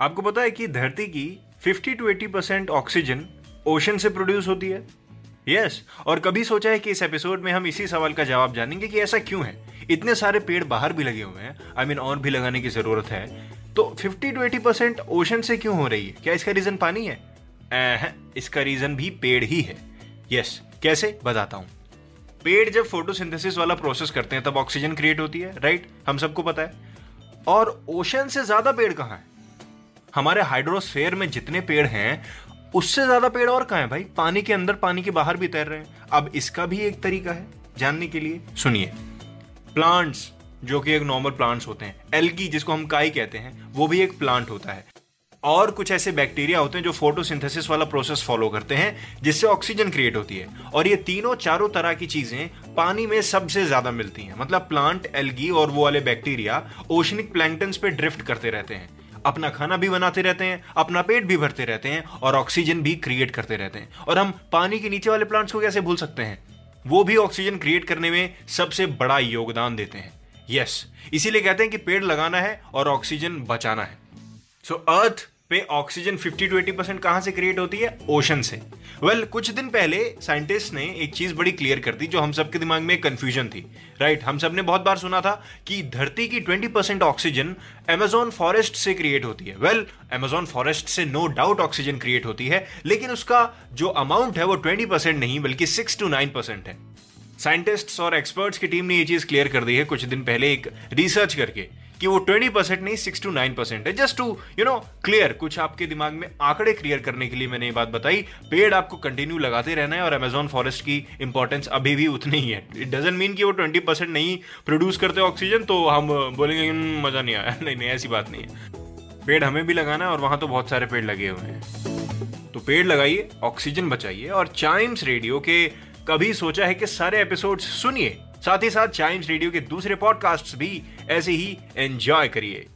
आपको पता है कि धरती की 50 टू 80 परसेंट ऑक्सीजन ओशन से प्रोड्यूस होती है। यस yes, और कभी सोचा है कि इस एपिसोड में हम इसी सवाल का जवाब जानेंगे कि ऐसा क्यों है? इतने सारे पेड़ बाहर भी लगे हुए हैं। आई I मीन mean, और भी लगाने की ज़रूरत है। तो 50 टू 80 परसेंट ओशन से क्यों हो रही है? क्या इसका रीजन पानी है? इसका रीजन भी पेड़ ही है। यस yes, कैसे? बताता हूँ। पेड़ जब फोटोसिंथेसिस वाला प्रोसेस करते हैं तब ऑक्सीजन क्रिएट होती है राइट हम सबको पता है। और ओशन से ज़्यादा पेड़ कहाँ है? हमारे हाइड्रोस्फेयर में जितने पेड़ हैं, उससे ज़्यादा पेड़ और कहाँ है भाई? पानी के अंदर, पानी के बाहर भी तैर रहे हैं। अब इसका भी एक तरीका है, जानने के लिए। सुनिए। प्लांट्स, जो कि एक नॉर्मल प्लांट्स होते हैं एल्गी जिसको हम काई कहते हैं, वो भी एक प्लांट होता है। और कुछ ऐसे बैक्टीरिया होते हैं जो फोटोसिंथेसिस वाला प्रोसेस फॉलो करते हैं, जिससे ऑक्सीजन क्रिएट होती है। और ये तीनों चारों तरह की चीज़ें पानी में सबसे ज़्यादा मिलती हैं। मतलब प्लांट एल्गी और वो वाले बैक्टीरिया ओशनिक प्लैंक्टन्स पे ड्रिफ्ट करते रहते हैं। अपना खाना भी बनाते रहते हैं अपना पेट भी भरते रहते हैं और ऑक्सीजन भी क्रिएट करते रहते हैं। और हम पानी के नीचे वाले प्लांट्स को कैसे भूल सकते हैं? वो भी ऑक्सीजन क्रिएट करने में सबसे बड़ा योगदान देते हैं। यस yes, इसीलिए कहते हैं कि पेड़ लगाना है और ऑक्सीजन बचाना है। सो अर्थ पे ऑक्सीजन 50 टू 80 परसेंट कहाँ से क्रिएट होती है? ओशन से। वेल well, कुछ दिन पहले साइंटिस्ट ने एक चीज़ बड़ी क्लियर कर दी जो हम सबके दिमाग में कंफ्यूजन थी। Right right? हम सबने बहुत बार सुना था कि धरती की 20 परसेंट ऑक्सीजन एमेजॉन फॉरेस्ट से क्रिएट होती है। वेल एमेजॉन फॉरेस्ट से नो डाउट ऑक्सीजन क्रिएट होती है लेकिन उसका जो अमाउंट है वो ट्वेंटी परसेंट नहीं बल्कि सिक्स टू नाइन परसेंट है। साइंटिस्ट्स और एक्सपर्ट्स की टीम ने ये चीज़ क्लियर कर दी है कुछ दिन पहले एक रिसर्च करके। कि वो ट्वेंटी परसेंट नहीं सिक्स टू नाइन परसेंट है। Just to you know clear कुछ आपके दिमाग में आंकड़े क्लियर करने के लिए मैंने ये बात बताई। पेड़ आपको कंटिन्यू लगाते रहना है और अमेजोन फॉरेस्ट की इंपॉर्टेंस अभी भी उतनी ही है। इट डजेंट मीन कि वो ट्वेंटी परसेंट नहीं प्रोड्यूस करते ऑक्सीजन तो हम बोलेंगे हम्म, मज़ा नहीं आया। नहीं नहीं ऐसी बात नहीं है। पेड़ हमें भी लगाना है और वहाँ तो बहुत सारे पेड़ लगे हुए हैं। तो पेड़ लगाइए ऑक्सीजन बचाइए और चाइम्स रेडियो के कभी सोचा है कि सारे एपिसोड्स सुनिए? साथ ही साथ चाइम्स रेडियो के दूसरे पॉडकास्ट भी ऐसे ही एंजॉय करिए।